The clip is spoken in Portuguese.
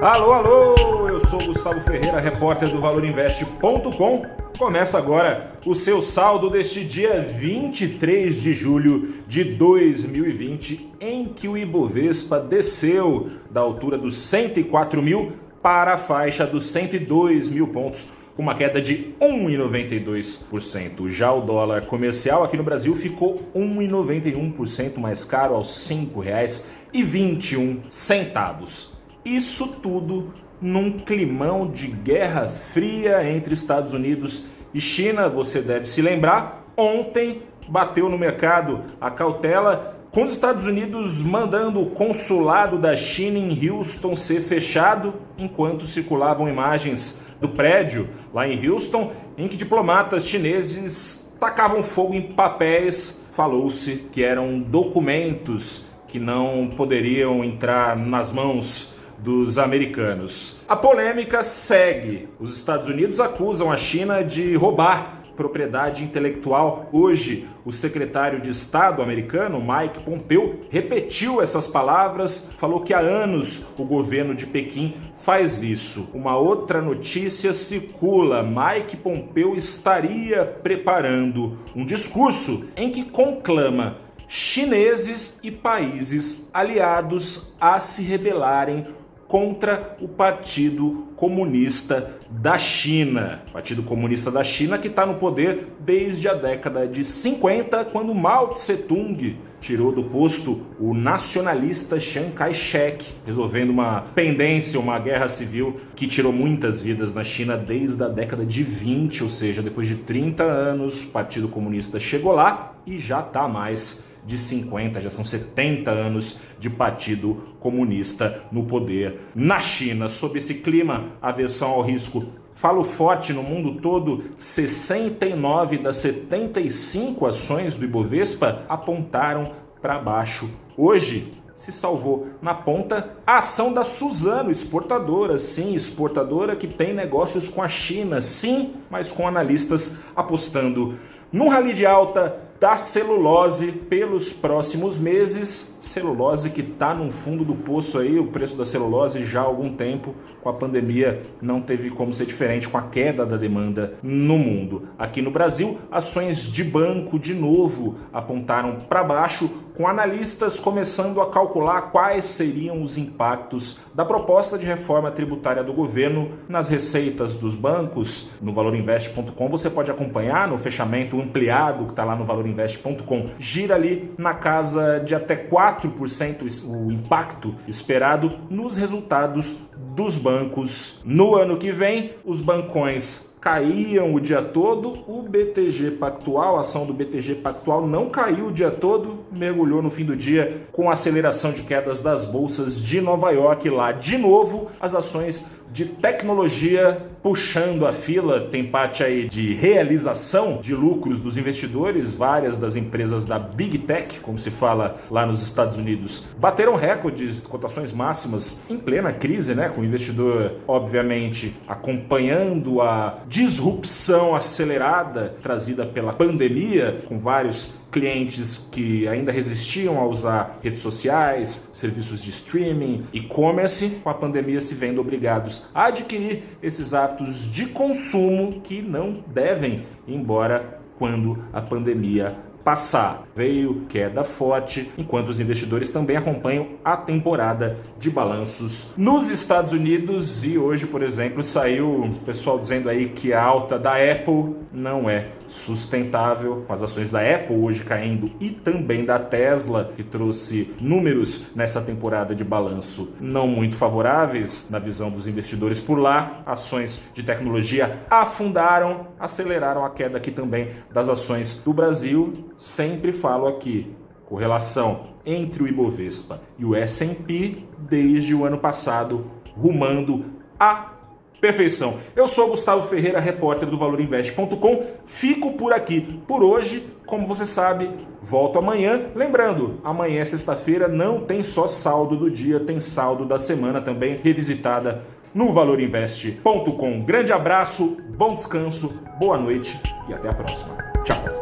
Alô, alô! Eu sou Gustavo Ferreira, repórter do ValorInvest.com. Começa agora o seu saldo deste dia 23 de julho de 2020, em que o Ibovespa desceu da altura dos 104 mil para a faixa dos 102 mil pontos, com uma queda de 1,92%. Já o dólar comercial aqui no Brasil ficou 1,91% mais caro aos R$ 5,21. Isso tudo num climão de guerra fria entre Estados Unidos e China. Você deve se lembrar, ontem bateu no mercado a cautela com os Estados Unidos mandando o consulado da China em Houston ser fechado, enquanto circulavam imagens do prédio lá em Houston, em que diplomatas chineses tacavam fogo em papéis. Falou-se que eram documentos que não poderiam entrar nas mãos dos americanos. A polêmica segue. Os Estados Unidos acusam a China de roubar propriedade intelectual. Hoje, o secretário de Estado americano, Mike Pompeo, repetiu essas palavras, falou que há anos o governo de Pequim faz isso. Uma outra notícia circula: Mike Pompeo estaria preparando um discurso em que conclama chineses e países aliados a se rebelarem contra o Partido Comunista da China. Partido Comunista da China que está no poder desde a década de 50, quando Mao Tse-tung tirou do posto o nacionalista Chiang Kai-shek, resolvendo uma pendência, uma guerra civil que tirou muitas vidas na China desde a década de 20, ou seja, depois de 30 anos, o Partido Comunista chegou lá e já está mais de 50, já são 70 anos de Partido Comunista no poder na China. Sob esse clima, aversão ao risco Falo forte no mundo todo, 69 das 75 ações do Ibovespa apontaram para baixo. Hoje se salvou na ponta a ação da Suzano, exportadora, sim, exportadora que tem negócios com a China, sim, mas com analistas apostando num rally de alta da celulose pelos próximos meses. Celulose que está no fundo do poço aí, o preço da celulose já há algum tempo, com a pandemia não teve como ser diferente com a queda da demanda no mundo. Aqui no Brasil, ações de banco de novo apontaram para baixo, com analistas começando a calcular quais seriam os impactos da proposta de reforma tributária do governo nas receitas dos bancos. No valorinvest.com você pode acompanhar no fechamento ampliado que está lá no valorinvest.com. Gira ali na casa de até 4% o impacto esperado nos resultados dos bancos. No ano que vem, os bancões caíam o dia todo, o BTG Pactual, a ação do BTG Pactual não caiu o dia todo, mergulhou no fim do dia com aceleração de quedas das bolsas de Nova York lá de novo, as ações de tecnologia puxando a fila, tem parte aí de realização de lucros dos investidores, várias das empresas da Big Tech, como se fala lá nos Estados Unidos, bateram recordes, cotações máximas em plena crise, né, com o investidor obviamente acompanhando a disrupção acelerada trazida pela pandemia, com vários clientes que ainda resistiam a usar redes sociais, serviços de streaming, e-commerce, com a pandemia se vendo obrigados a adquirir esses hábitos de consumo que não devem ir embora quando a pandemia passar. Veio queda forte, enquanto os investidores também acompanham a temporada de balanços nos Estados Unidos e hoje, por exemplo, saiu o pessoal dizendo aí que a alta da Apple não é sustentável, com as ações da Apple hoje caindo e também da Tesla, que trouxe números nessa temporada de balanço não muito favoráveis na visão dos investidores por lá. Ações de tecnologia afundaram, aceleraram a queda aqui também das ações do Brasil sempre falo aqui, correlação entre o Ibovespa e o S&P desde o ano passado, rumando a perfeição. Eu sou Gustavo Ferreira, repórter do ValorInvest.com. Fico por aqui por hoje. Como você sabe, volto amanhã. Lembrando, amanhã é sexta-feira, não tem só saldo do dia, tem saldo da semana também revisitada no ValorInvest.com. Grande abraço, bom descanso, boa noite e até a próxima. Tchau.